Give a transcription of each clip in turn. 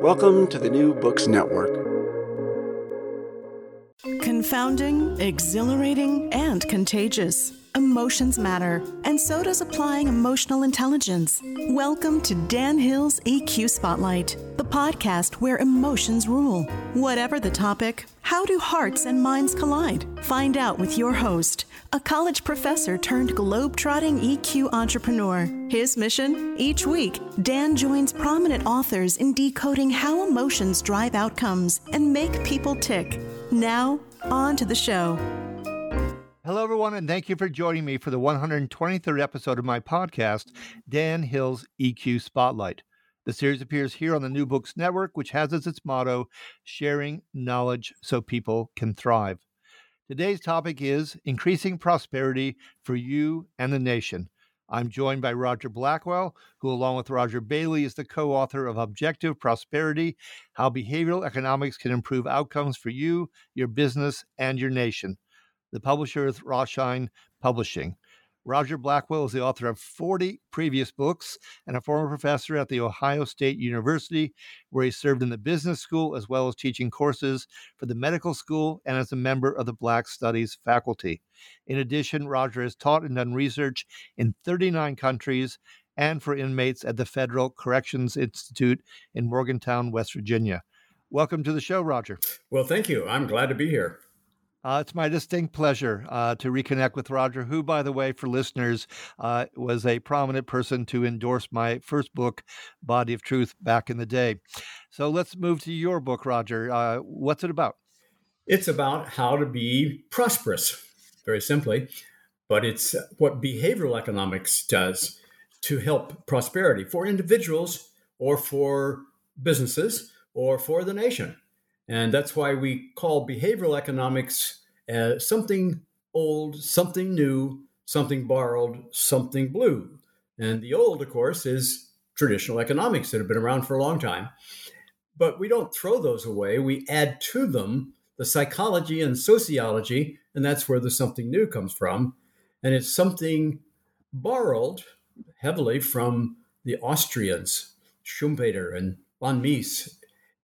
Welcome to the New Books Network. Confounding, exhilarating, and contagious. Emotions matter, and so does applying emotional intelligence. Welcome to Dan Hill's EQ Spotlight, podcast where emotions rule. Whatever the topic, how do hearts and minds collide? Find out with your host, a college professor turned globe-trotting EQ entrepreneur. His mission? Each week, Dan joins prominent authors in decoding how emotions drive outcomes and make people tick. Now, on to the show. Hello, everyone, and thank you for joining me for the 123rd episode of my podcast, Dan Hill's EQ Spotlight. The series appears here on the New Books Network, which has as its motto, sharing knowledge so people can thrive. Today's topic is increasing prosperity for you and the nation. I'm joined by Roger Blackwell, who, along with Roger Bailey, is the co author of Objective Prosperity How Behavioral Economics Can Improve Outcomes for You, Your Business, and Your Nation. The publisher is Rothschild Publishing. Roger Blackwell is the author of 40 previous books and a former professor at The Ohio State University, where he served in the business school as well as teaching courses for the medical school and as a member of the Black Studies faculty. In addition, Roger has taught and done research in 39 countries and for inmates at the Federal Corrections Institute in Morgantown, West Virginia. Welcome to the show, Roger. Well, thank you. I'm glad to be here. Uh, it's my distinct pleasure uh, to reconnect with Roger, who, by the way, for listeners, uh, was a prominent person to endorse my first book, Body of Truth, back in the day. So let's move to your book, Roger. Uh, what's it about? It's about how to be prosperous, very simply, but it's what behavioral economics does to help prosperity for individuals or for businesses or for the nation. And that's why we call behavioral economics uh, something old, something new, something borrowed, something blue. And the old, of course, is traditional economics that have been around for a long time. But we don't throw those away. We add to them the psychology and sociology, and that's where the something new comes from. And it's something borrowed heavily from the Austrians, Schumpeter and von Mises,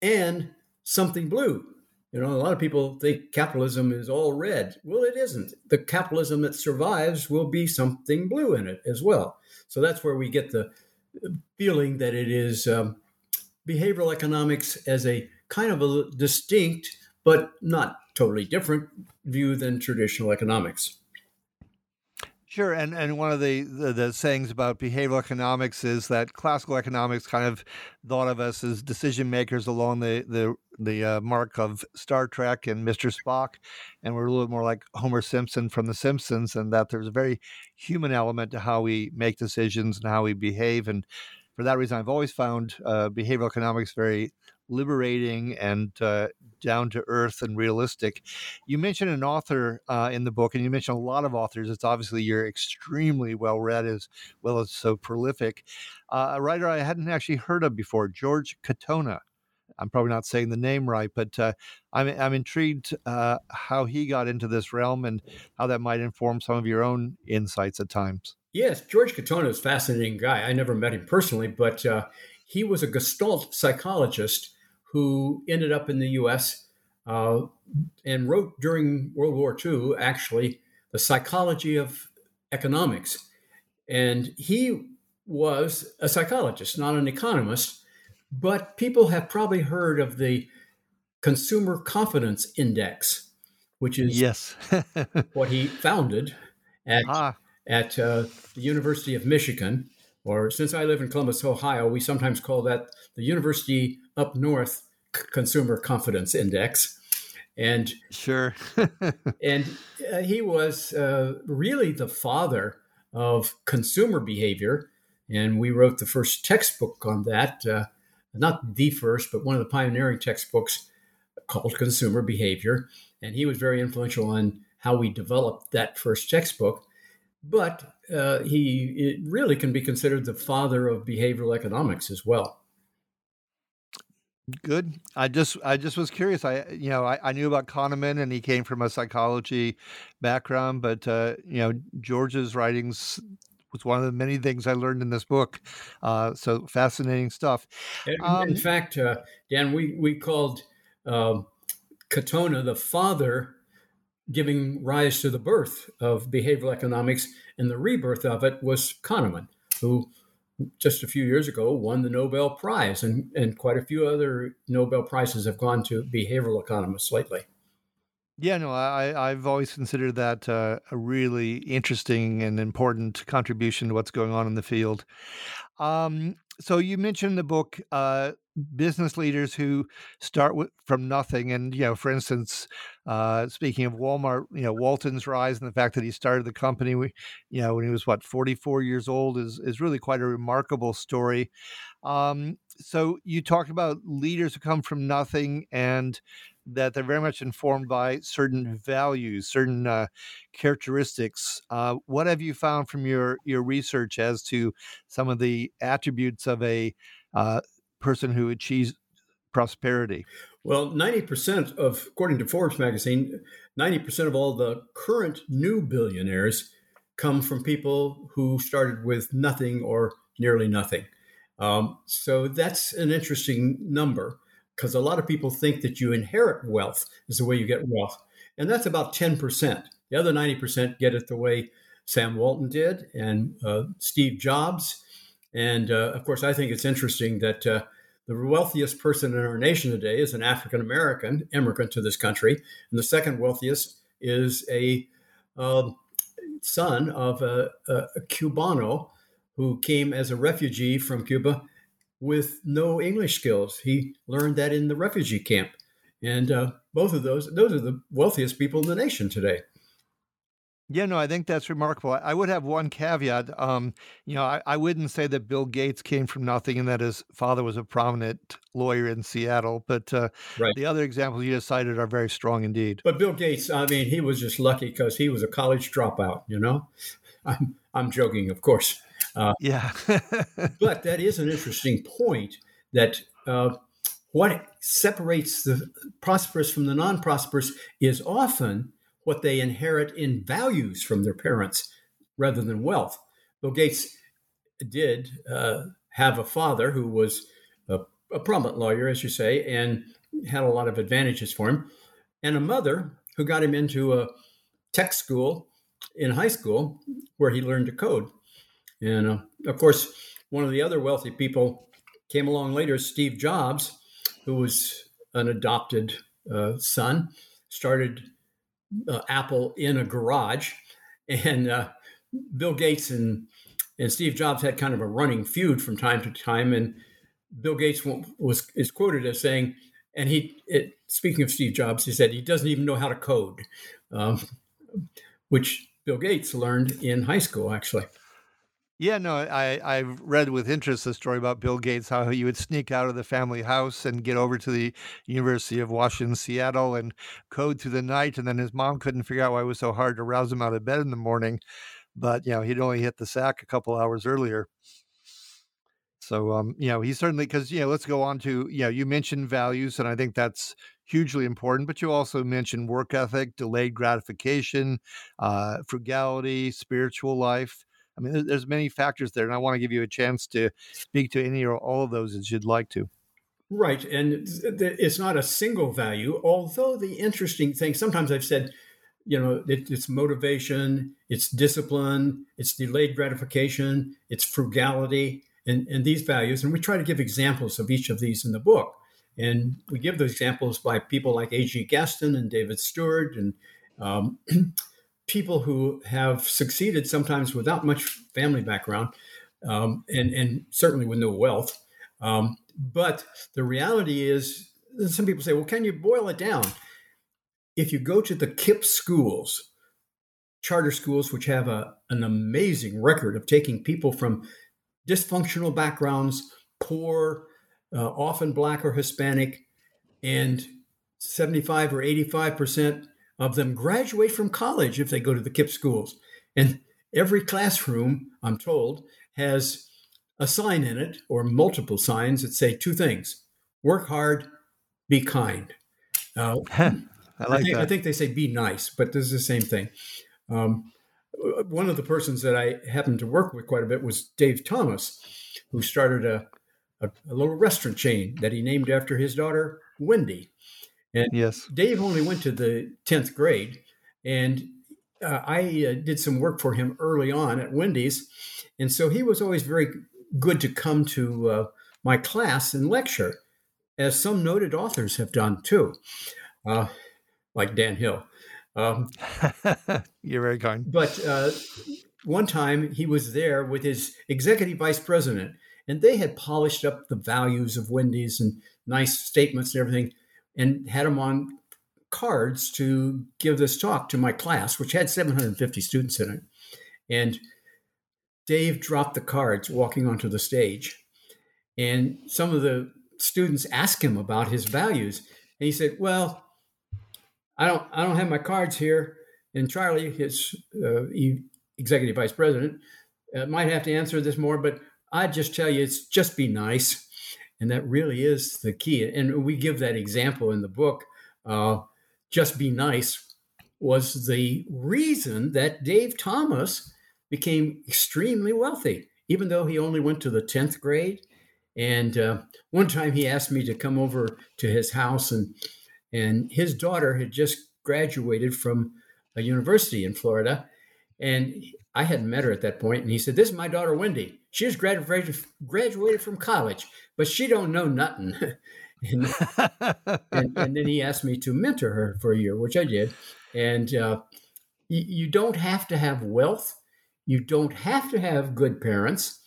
and something blue. You know, a lot of people think capitalism is all red. Well, it isn't. The capitalism that survives will be something blue in it as well. So that's where we get the feeling that it is um, behavioral economics as a kind of a distinct, but not totally different view than traditional economics. Sure, and and one of the, the, the sayings about behavioral economics is that classical economics kind of thought of us as decision makers along the the the uh, mark of Star Trek and Mr. Spock, and we're a little more like Homer Simpson from The Simpsons, and that there's a very human element to how we make decisions and how we behave, and for that reason, I've always found uh, behavioral economics very liberating and uh, down to earth and realistic. You mentioned an author uh, in the book, and you mentioned a lot of authors. It's obviously you're extremely well read as well as so prolific. Uh, a writer I hadn't actually heard of before, George Katona. I'm probably not saying the name right, but uh, I'm I'm intrigued uh, how he got into this realm and how that might inform some of your own insights at times. Yes, George Katona is a fascinating guy. I never met him personally, but uh, he was a Gestalt psychologist who ended up in the U.S. Uh, and wrote during World War II, actually, the psychology of economics. And he was a psychologist, not an economist, but people have probably heard of the Consumer Confidence Index, which is yes what he founded at ah. at uh, the University of Michigan. Or since I live in Columbus, Ohio, we sometimes call that the University Up North Consumer Confidence Index. And sure, and uh, he was uh, really the father of consumer behavior, and we wrote the first textbook on that. Uh, not the first, but one of the pioneering textbooks called Consumer Behavior. And he was very influential on how we developed that first textbook. But uh, he really can be considered the father of behavioral economics as well. Good. I just I just was curious. I you know I, I knew about Kahneman and he came from a psychology background, but uh, you know George's writings was one of the many things I learned in this book. Uh, so fascinating stuff. Um, in fact, uh, Dan, we we called um, Katona the father, giving rise to the birth of behavioral economics, and the rebirth of it was Kahneman, who just a few years ago won the Nobel Prize, and, and quite a few other Nobel Prizes have gone to behavioral economists lately. Yeah, no, I, I've always considered that uh, a really interesting and important contribution to what's going on in the field. Um, so you mentioned the book uh, business leaders who start with, from nothing, and you know, for instance, uh, speaking of Walmart, you know, Walton's rise and the fact that he started the company, we, you know, when he was what 44 years old is is really quite a remarkable story. Um, so you talked about leaders who come from nothing and that they're very much informed by certain values, certain uh, characteristics. Uh, what have you found from your your research as to some of the attributes of a uh, person who achieves prosperity? Well, ninety percent of, according to Forbes magazine, ninety percent of all the current new billionaires come from people who started with nothing or nearly nothing. Um, so that's an interesting number because a lot of people think that you inherit wealth is the way you get wealth. And that's about 10%. The other 90% get it the way Sam Walton did and uh, Steve Jobs. And uh, of course, I think it's interesting that uh, the wealthiest person in our nation today is an African American immigrant to this country. And the second wealthiest is a um, son of a, a, a Cubano who came as a refugee from Cuba with no English skills. He learned that in the refugee camp. And uh, both of those, those are the wealthiest people in the nation today. Yeah, no, I think that's remarkable. I would have one caveat. Um, you know, I, I, wouldn't say that Bill Gates came from nothing and that his father was a prominent lawyer in Seattle, but uh, right. the other examples you just cited are very strong indeed. But Bill Gates, I mean, he was just lucky because he was a college dropout. You know, I'm I'm joking, of course. Uh, yeah. but that is an interesting point that uh, what separates the prosperous from the non prosperous is often what they inherit in values from their parents rather than wealth. Bill Gates did uh, have a father who was a, a prominent lawyer, as you say, and had a lot of advantages for him, and a mother who got him into a tech school in high school where he learned to code. And uh, of course, one of the other wealthy people came along later, Steve Jobs, who was an adopted uh, son, started uh, Apple in a garage. And uh, Bill Gates and, and Steve Jobs had kind of a running feud from time to time. And Bill Gates was is quoted as saying, and he, it, speaking of Steve Jobs, he said he doesn't even know how to code, um, which Bill Gates learned in high school, actually. Yeah, no, I I've read with interest the story about Bill Gates, how he would sneak out of the family house and get over to the University of Washington, Seattle, and code through the night, and then his mom couldn't figure out why it was so hard to rouse him out of bed in the morning, but you know he'd only hit the sack a couple hours earlier. So, um, you know, he certainly because you know, let's go on to you know, you mentioned values, and I think that's hugely important. But you also mentioned work ethic, delayed gratification, uh, frugality, spiritual life. I mean, there's many factors there, and I want to give you a chance to speak to any or all of those as you'd like to. Right, and it's not a single value. Although the interesting thing, sometimes I've said, you know, it, it's motivation, it's discipline, it's delayed gratification, it's frugality, and, and these values. And we try to give examples of each of these in the book. And we give those examples by people like A.G. Gaston and David Stewart and um, people who have succeeded sometimes without much family background um, and, and certainly with no wealth. Um, but the reality is, some people say, well, can you boil it down? If you go to the KIPP schools, charter schools, which have a, an amazing record of taking people from dysfunctional backgrounds, poor, uh, often black or Hispanic, and 75 or 85% of them graduate from college if they go to the KIPP schools. And every classroom, I'm told, has a sign in it or multiple signs that say two things work hard, be kind. Uh, I like I think, that. I think they say be nice, but this is the same thing. Um, one of the persons that I happened to work with quite a bit was Dave Thomas, who started a, a, a little restaurant chain that he named after his daughter, Wendy. And yes. Dave only went to the 10th grade. And uh, I uh, did some work for him early on at Wendy's. And so he was always very good to come to uh, my class and lecture, as some noted authors have done too, uh, like Dan Hill. Um, You're very kind. but uh, one time he was there with his executive vice president, and they had polished up the values of Wendy's and nice statements and everything, and had them on cards to give this talk to my class, which had 750 students in it. And Dave dropped the cards walking onto the stage. And some of the students asked him about his values. And he said, Well, I don't, I don't have my cards here. And Charlie, his uh, executive vice president, uh, might have to answer this more, but I just tell you, it's just be nice. And that really is the key. And we give that example in the book. Uh, just be nice was the reason that Dave Thomas became extremely wealthy, even though he only went to the 10th grade. And uh, one time he asked me to come over to his house, and, and his daughter had just graduated from a university in Florida. And I hadn't met her at that point, and he said, "This is my daughter Wendy. She just graduated graduated from college, but she don't know nothing." and, and, and, then he asked me to mentor her for a year, which I did. And uh, you, you don't have to have wealth. You don't have to have good parents.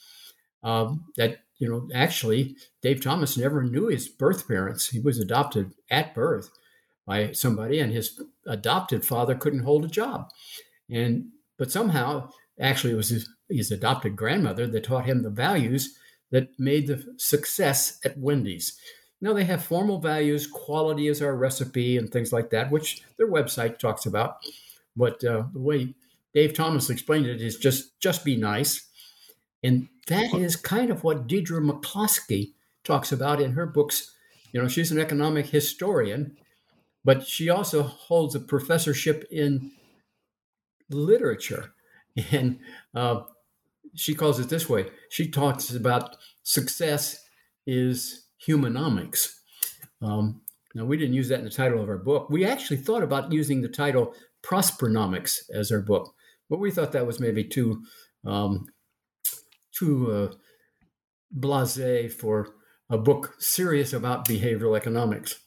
Um, that you know, actually, Dave Thomas never knew his birth parents. He was adopted at birth by somebody, and his adopted father couldn't hold a job. And but somehow actually it was his, his adopted grandmother that taught him the values that made the success at Wendy's. Now they have formal values, quality is our recipe, and things like that, which their website talks about. But uh, the way Dave Thomas explained it is just just be nice, and that is kind of what Deirdre McCloskey talks about in her books. You know, she's an economic historian, but she also holds a professorship in literature. And uh, she calls it this way she talks about success is humanomics. Um, now, we didn't use that in the title of our book. We actually thought about using the title Prospernomics as our book, but we thought that was maybe too um, too uh, blasé for a book serious about behavioral economics.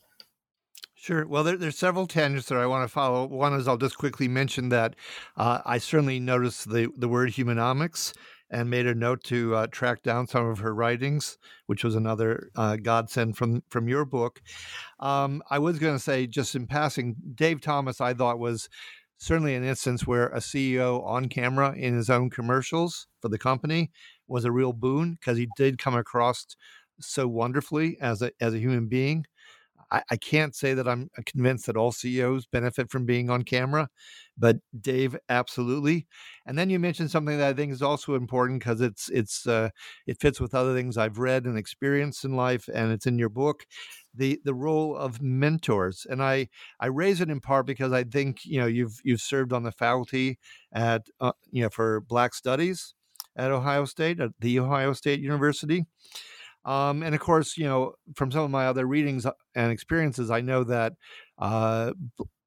Sure. Well, there, there's several tangents that I want to follow. One is I'll just quickly mention that uh, I certainly noticed the, the word humanomics and made a note to uh, track down some of her writings, which was another uh, godsend from from your book. Um, I was going to say, just in passing, Dave Thomas, I thought was certainly an instance where a CEO on camera in his own commercials for the company was a real boon because he did come across so wonderfully as a as a human being. I, I can't say that I'm convinced that all CEOs benefit from being on camera, but Dave, absolutely. And then you mentioned something that I think is also important because it's it's uh, it fits with other things I've read and experienced in life, and it's in your book the the role of mentors and i i raise it in part because i think you know you've you've served on the faculty at uh, you know for black studies at ohio state at the ohio state university um, and of course you know from some of my other readings uh, and experiences i know that uh,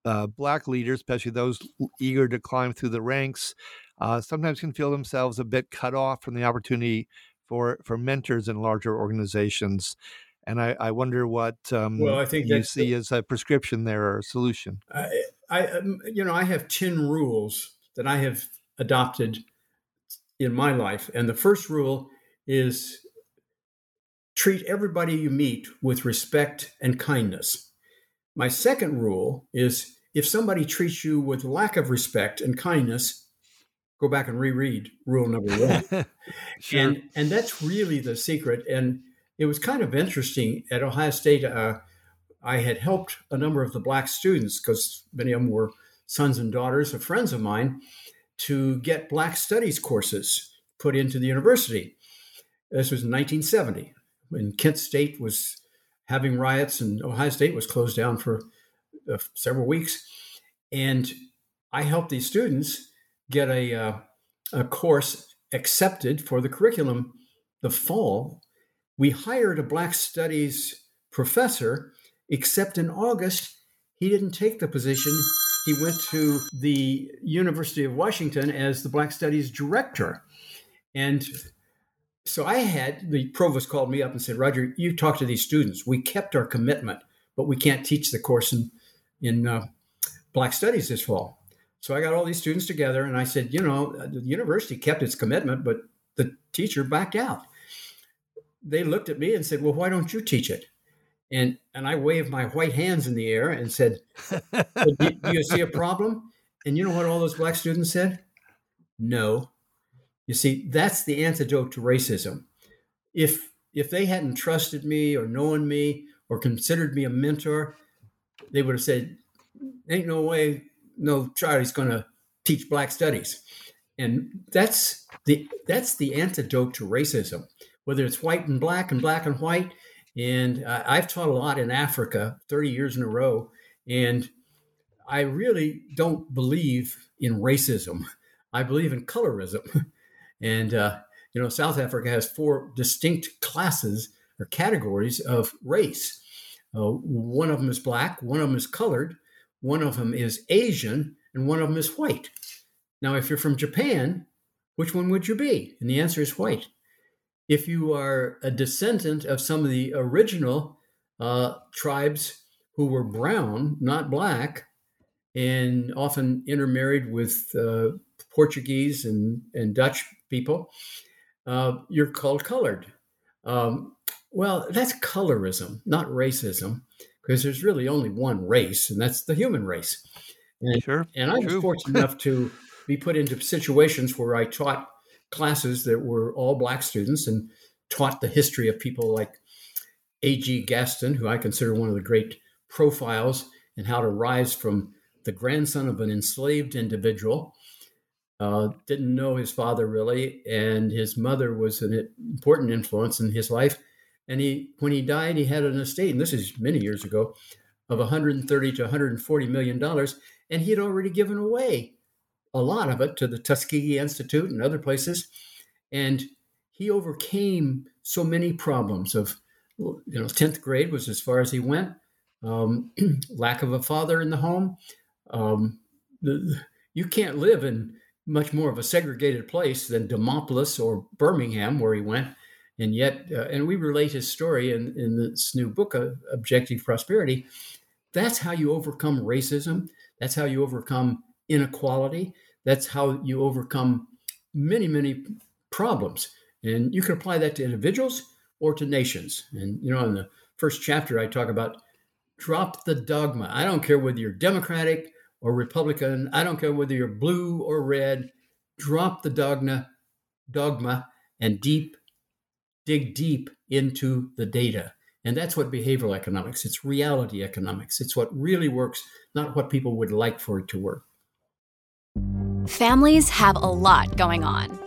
uh, black leaders especially those eager to climb through the ranks uh, sometimes can feel themselves a bit cut off from the opportunity for for mentors in larger organizations and I, I wonder what um, well, I think you see the, as a prescription there or a solution. I, I, um, you know, I have ten rules that I have adopted in my life, and the first rule is treat everybody you meet with respect and kindness. My second rule is if somebody treats you with lack of respect and kindness, go back and reread rule number one. sure. And and that's really the secret. And it was kind of interesting at Ohio State. Uh, I had helped a number of the black students because many of them were sons and daughters of friends of mine to get black studies courses put into the university. This was in 1970 when Kent State was having riots and Ohio State was closed down for uh, several weeks. And I helped these students get a, uh, a course accepted for the curriculum the fall we hired a Black Studies professor, except in August, he didn't take the position. He went to the University of Washington as the Black Studies director. And so I had the provost called me up and said, Roger, you talk to these students. We kept our commitment, but we can't teach the course in, in uh, Black Studies this fall. So I got all these students together and I said, you know, the university kept its commitment, but the teacher backed out they looked at me and said, "Well, why don't you teach it?" And and I waved my white hands in the air and said, do, "Do you see a problem?" And you know what all those black students said? No. You see, that's the antidote to racism. If if they hadn't trusted me or known me or considered me a mentor, they would have said, "Ain't no way, no Charlie's going to teach black studies." And that's the that's the antidote to racism whether it's white and black and black and white. And uh, I've taught a lot in Africa, 30 years in a row. And I really don't believe in racism. I believe in colorism. and, uh, you know, South Africa has four distinct classes or categories of race. Uh, one of them is black, one of them is colored, one of them is Asian, and one of them is white. Now, if you're from Japan, which one would you be? And the answer is white if you are a descendant of some of the original uh, tribes who were brown, not black, and often intermarried with uh, Portuguese and, and Dutch people, uh, you're called colored. Um, well, that's colorism, not racism, because there's really only one race, and that's the human race. And, sure. And I was True. fortunate enough to be put into situations where I taught classes that were all black students and taught the history of people like A.G. Gaston, who I consider one of the great profiles and how to rise from the grandson of an enslaved individual. Uh, didn't know his father really, and his mother was an important influence in his life. And he, when he died, he had an estate, and this is many years ago, of 130 to 140 million dollars, and he had already given away a lot of it to the Tuskegee Institute and other places. And he overcame so many problems of, you know, 10th grade was as far as he went, um, lack of a father in the home. Um, you can't live in much more of a segregated place than Demopolis or Birmingham, where he went. And yet, uh, and we relate his story in, in this new book, uh, Objective Prosperity. That's how you overcome racism. That's how you overcome inequality. That's how you overcome many, many problems. And you can apply that to individuals or to nations. And, you know, in the first chapter, I talk about drop the dogma. I don't care whether you're Democratic or Republican, I don't care whether you're blue or red. Drop the dogma, dogma and deep, dig deep into the data. And that's what behavioral economics. It's reality economics. It's what really works, not what people would like for it to work. Families have a lot going on.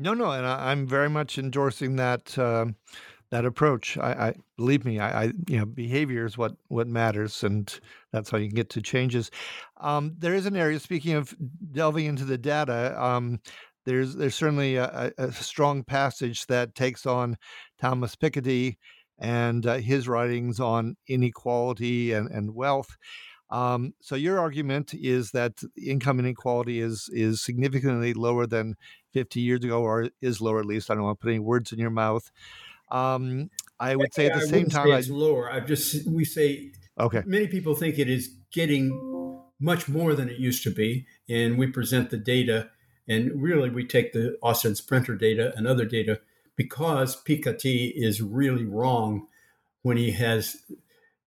No, no, and I, am very much endorsing that uh, that approach. I, I believe me, I, I, you know behavior is what what matters, and that's how you can get to changes. Um, there is an area. Speaking of delving into the data, um, there's there's certainly a, a, strong passage that takes on Thomas Piketty and uh, his writings on inequality and, and wealth. Um, so your argument is that income inequality is is significantly lower than 50 years ago, or is lower at least. I don't want to put any words in your mouth. Um, I would say at the I same time, it's lower. I've just we say okay. Many people think it is getting much more than it used to be, and we present the data, and really we take the Auten Splinter data and other data because Piketty is really wrong when he has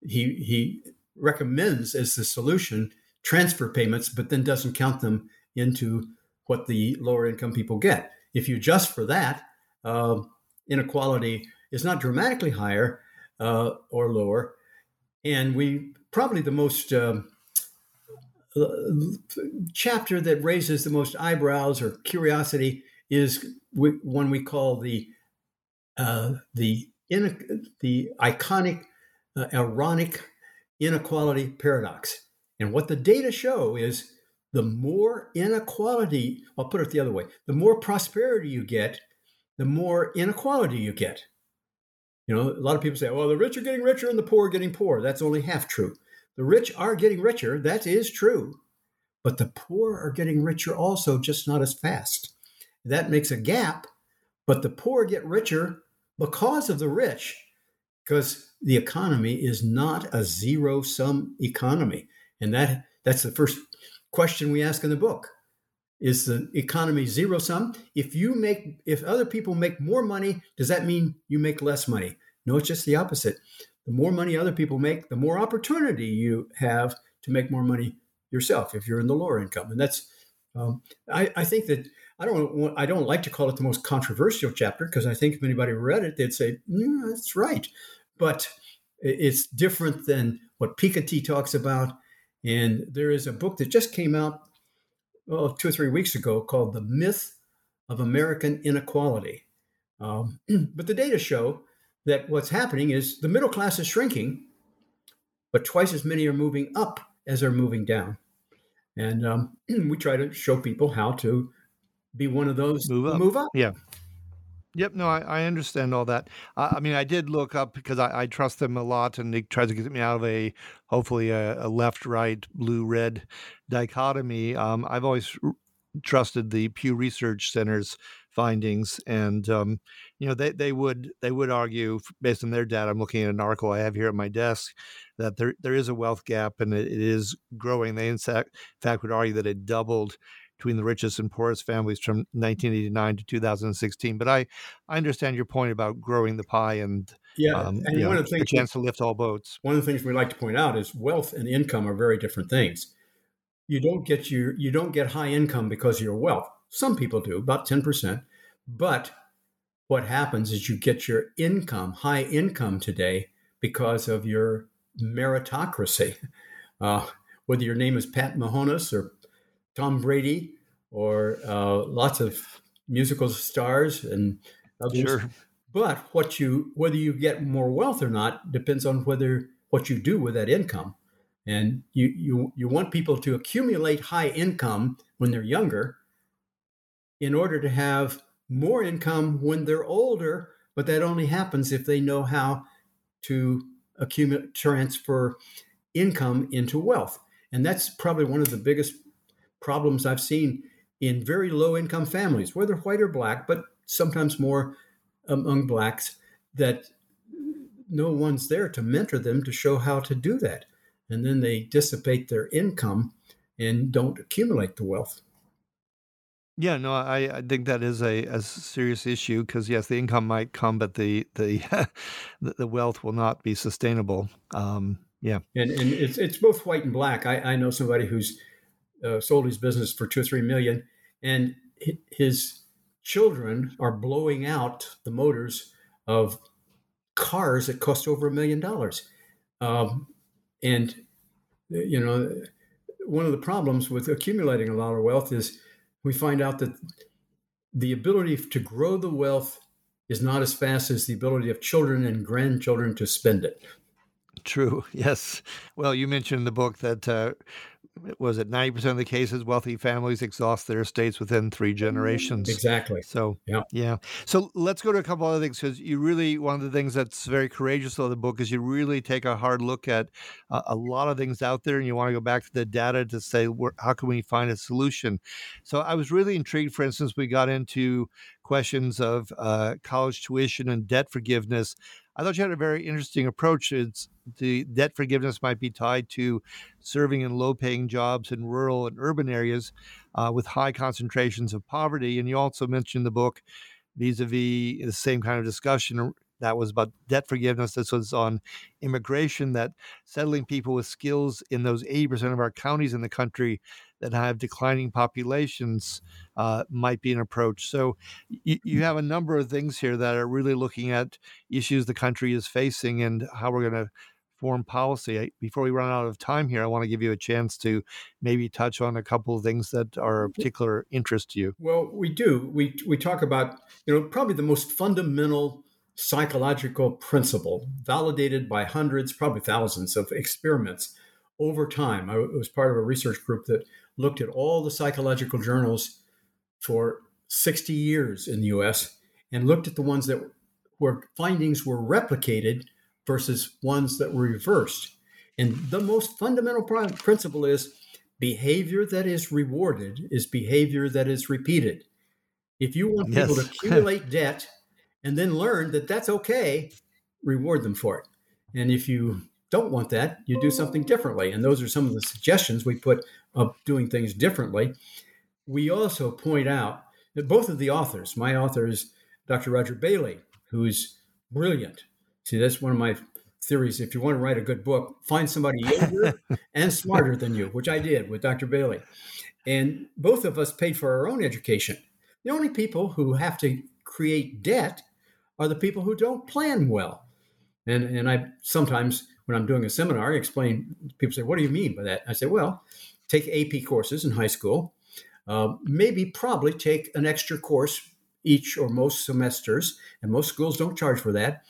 he he recommends as the solution transfer payments, but then doesn't count them into what the lower income people get. If you adjust for that, uh, inequality is not dramatically higher uh, or lower. And we probably the most um, uh, chapter that raises the most eyebrows or curiosity is one we call the uh, the in, the iconic uh, ironic inequality paradox. And what the data show is the more inequality, I'll put it the other way, the more prosperity you get, the more inequality you get. You know, a lot of people say, well, the rich are getting richer and the poor are getting poor. That's only half true. The rich are getting richer. That is true. But the poor are getting richer also, just not as fast. That makes a gap, but the poor get richer because of the rich because the economy is not a zero sum economy. And that that's the first question we ask in the book. Is the economy zero sum? If you make if other people make more money, does that mean you make less money? No, it's just the opposite. The more money other people make, the more opportunity you have to make more money yourself if you're in the lower income. And that's um, I, I think that I don't want I don't like to call it the most controversial chapter because I think if anybody read it, they'd say, yeah, that's right but it's different than what Piketty talks about. And there is a book that just came out well, two or three weeks ago called The Myth of American Inequality. Um, but the data show that what's happening is the middle class is shrinking, but twice as many are moving up as are moving down. And um, we try to show people how to be one of those move up. Move up. Yeah. Yep, no, I, I understand all that. I mean, I did look up because I, I trust them a lot, and they tries to get me out of a hopefully a, a left-right, blue-red dichotomy. Um, I've always r- trusted the Pew Research Center's findings, and um, you know they, they would they would argue based on their data. I'm looking at an article I have here at my desk that there there is a wealth gap and it, it is growing. They in fact would argue that it doubled between the richest and poorest families from 1989 to 2016. But I, I understand your point about growing the pie and yeah, um, and one know, of the things, a chance to lift all boats. One of the things we like to point out is wealth and income are very different things. You don't get your you don't get high income because of your wealth. Some people do, about 10%. But what happens is you get your income, high income today, because of your meritocracy. Uh, whether your name is Pat Mahomes or Tom Brady or uh, lots of musical stars and others. Sure. But what you whether you get more wealth or not depends on whether what you do with that income. And you, you, you want people to accumulate high income when they're younger in order to have more income when they're older, but that only happens if they know how to accumulate, transfer income into wealth. And that's probably one of the biggest problems I've seen in very low income families, whether white or black, but sometimes more among blacks, that no one's there to mentor them to show how to do that. And then they dissipate their income and don't accumulate the wealth. Yeah, no, I, I think that is a, a serious issue because yes, the income might come, but the the the wealth will not be sustainable. Um, yeah, and and it's it's both white and black. I, I know somebody who's uh, sold his business for two or three million, and his children are blowing out the motors of cars that cost over a million dollars. Um, and, you know, one of the problems with accumulating a lot of wealth is we find out that the ability to grow the wealth is not as fast as the ability of children and grandchildren to spend it. True. Yes. Well, you mentioned in the book that uh, was it 90% of the cases wealthy families exhaust their estates within three generations? Exactly. So yeah. yeah. So let's go to a couple other things because you really one of the things that's very courageous of the book is you really take a hard look at uh, a lot of things out there and you want to go back to the data to say where, how can we find a solution? So i was really intrigued for instance we got into questions of uh, college tuition and debt forgiveness I thought you had a very interesting approach. It's the debt forgiveness might be tied to serving in low paying jobs in rural and urban areas uh, with high concentrations of poverty. And you also mentioned the book vis a vis the same kind of discussion that was about debt forgiveness. This was on immigration, that settling people with skills in those 80% of our counties in the country that have declining populations uh, might be an approach. So you, you have a number of things here that are really looking at issues the country is facing and how we're going to form policy. Before we run out of time here, I want to give you a chance to maybe touch on a couple of things that are of particular interest to you. Well, we do. We we talk about you know probably the most fundamental psychological principle validated by hundreds, probably thousands of experiments over time. I was part of a research group that looked at all the psychological journals for 60 years in the US and looked at the ones that where findings were replicated versus ones that were reversed. And the most fundamental principle is behavior that is rewarded is behavior that is repeated. If you want people yes. to accumulate debt and then learn that that's okay, reward them for it. And if you don't want that, you do something differently. And those are some of the suggestions we put of doing things differently. We also point out that both of the authors, my author is Dr. Roger Bailey, who's brilliant. See, that's one of my theories. If you want to write a good book, find somebody younger and smarter than you, which I did with Dr. Bailey. And both of us paid for our own education. The only people who have to create debt are the people who don't plan well. And, and I sometimes, when I'm doing a seminar, I explain, people say, What do you mean by that? I say, Well, take AP courses in high school, uh, maybe probably take an extra course each or most semesters, and most schools don't charge for that.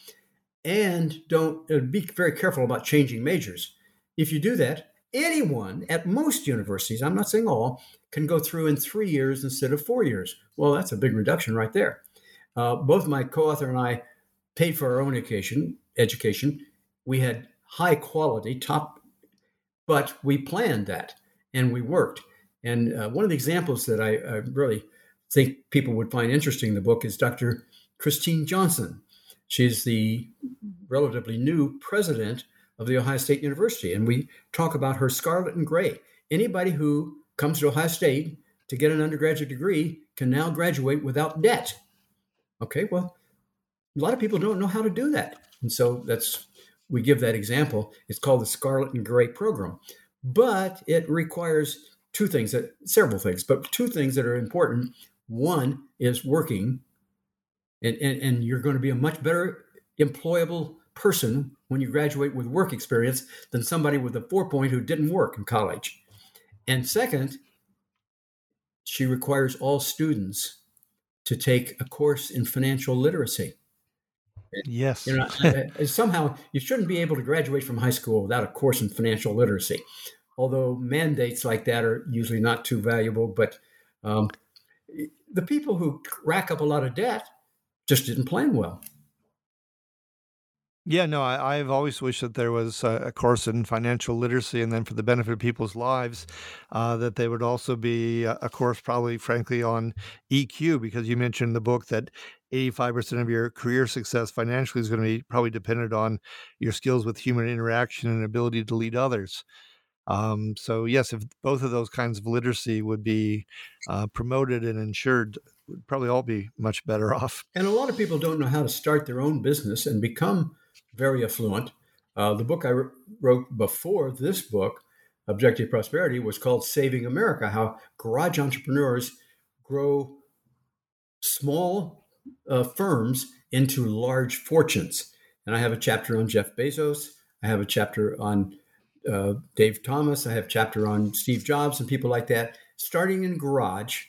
And don't uh, be very careful about changing majors. If you do that, anyone at most universities, I'm not saying all, can go through in three years instead of four years. Well, that's a big reduction right there. Uh, both my co-author and I paid for our own education. Education. We had high quality, top, but we planned that and we worked. And uh, one of the examples that I, I, really think people would find interesting in the book is Dr. Christine Johnson. She's the relatively new president of the Ohio State University, and we talk about her scarlet and gray. Anybody who comes to Ohio State to get an undergraduate degree can now graduate without debt. Okay, well, a lot of people don't know how to do that. And so that's, we give that example. It's called the Scarlet and Gray program. But it requires two things, that, several things, but two things that are important. One is working, and, and, and you're going to be a much better employable person when you graduate with work experience than somebody with a four point who didn't work in college. And second, she requires all students to take a course in financial literacy. Yes. You know, somehow you shouldn't be able to graduate from high school without a course in financial literacy. Although mandates like that are usually not too valuable, but um, the people who rack up a lot of debt just didn't plan well. Yeah, no, I, have always wished that there was a, a, course in financial literacy, and then for the benefit of people's lives, uh, that they would also be a, a, course, probably, frankly, on EQ, because you mentioned in the book that 85% of your career success financially is going to be probably dependent on your skills with human interaction and ability to lead others. Um, so, yes, if both of those kinds of literacy would be uh, promoted and ensured, we'd probably all be much better off. And a lot of people don't know how to start their own business and become very affluent. Uh, the book I wrote before this book, Objective Prosperity, was called Saving America How Garage Entrepreneurs Grow Small uh, Firms into Large Fortunes. And I have a chapter on Jeff Bezos. I have a chapter on uh, Dave Thomas. I have a chapter on Steve Jobs and people like that, starting in garage.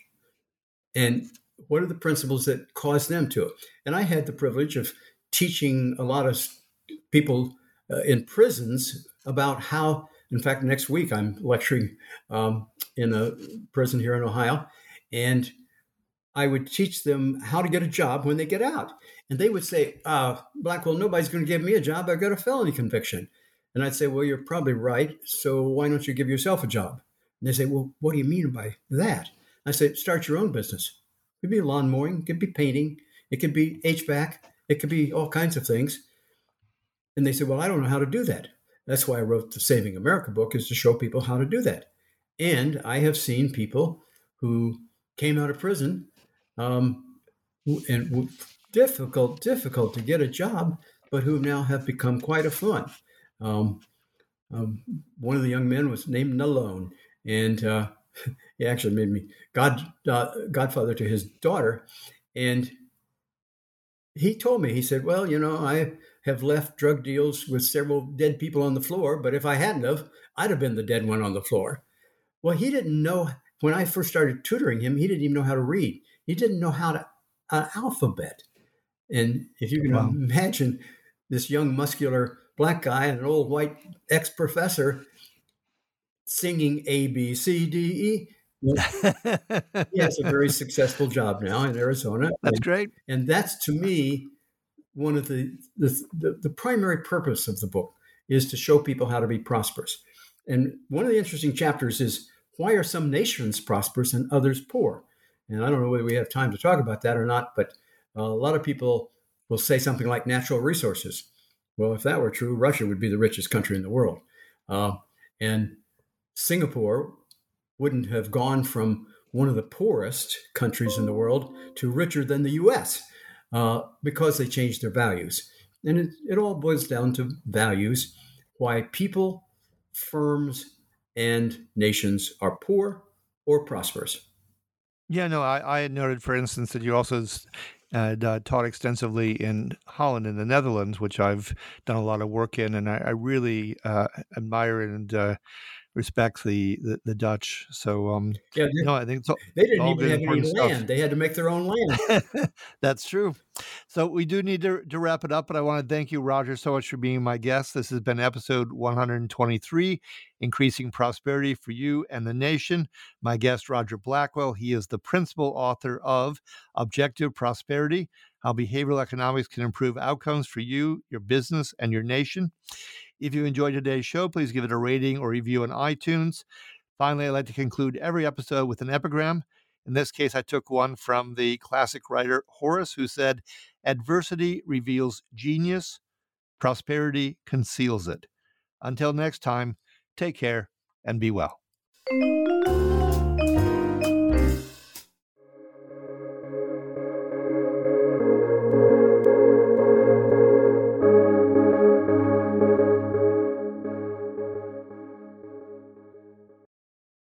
And what are the principles that caused them to? And I had the privilege of teaching a lot of people uh, in prisons about how, in fact, next week I'm lecturing um, in a prison here in Ohio, and I would teach them how to get a job when they get out. And they would say, uh, Blackwell, nobody's going to give me a job. I've got a felony conviction. And I'd say, Well, you're probably right. So why don't you give yourself a job? And they say, Well, what do you mean by that? I say, Start your own business. It could be lawn mowing, it could be painting, it could be HVAC, it could be all kinds of things. And they said, Well, I don't know how to do that. That's why I wrote the Saving America book, is to show people how to do that. And I have seen people who came out of prison um, and difficult, difficult to get a job, but who now have become quite affluent. Um, um, one of the young men was named Nalone, and uh, he actually made me god uh, godfather to his daughter. And he told me, he said, "Well, you know, I have left drug deals with several dead people on the floor, but if I hadn't have, I'd have been the dead one on the floor. Well, he didn't know when I first started tutoring him, he didn't even know how to read. He didn't know how to an alphabet. And if you can wow. imagine this young muscular black guy and an old white ex-professor singing A B C D E. he has a very successful job now in Arizona. That's and, great. And that's to me one of the the, the primary purpose of the book is to show people how to be prosperous. And one of the interesting chapters is why are some nations prosperous and others poor? And I don't know whether we have time to talk about that or not, but a lot of people will say something like natural resources. Well, if that were true, Russia would be the richest country in the world. Uh, and Singapore wouldn't have gone from one of the poorest countries in the world to richer than the US uh, because they changed their values. And it, it all boils down to values why people, firms, and nations are poor or prosperous. Yeah, no, I, I had noted, for instance, that you also had uh, taught extensively in Holland in the Netherlands, which I've done a lot of work in, and I, I really uh, admire and uh, respect the, the, the Dutch. So um, yeah, no, I think it's all, they didn't even have any stuff. land; they had to make their own land. That's true. So we do need to, to wrap it up, but I want to thank you, Roger, so much for being my guest. This has been episode 123, increasing prosperity for you and the nation. My guest, Roger Blackwell, he is the principal author of Objective Prosperity. How behavioral economics can improve outcomes for you, your business, and your nation. If you enjoyed today's show, please give it a rating or review on iTunes. Finally, I'd like to conclude every episode with an epigram. In this case, I took one from the classic writer Horace, who said, Adversity reveals genius, prosperity conceals it. Until next time, take care and be well.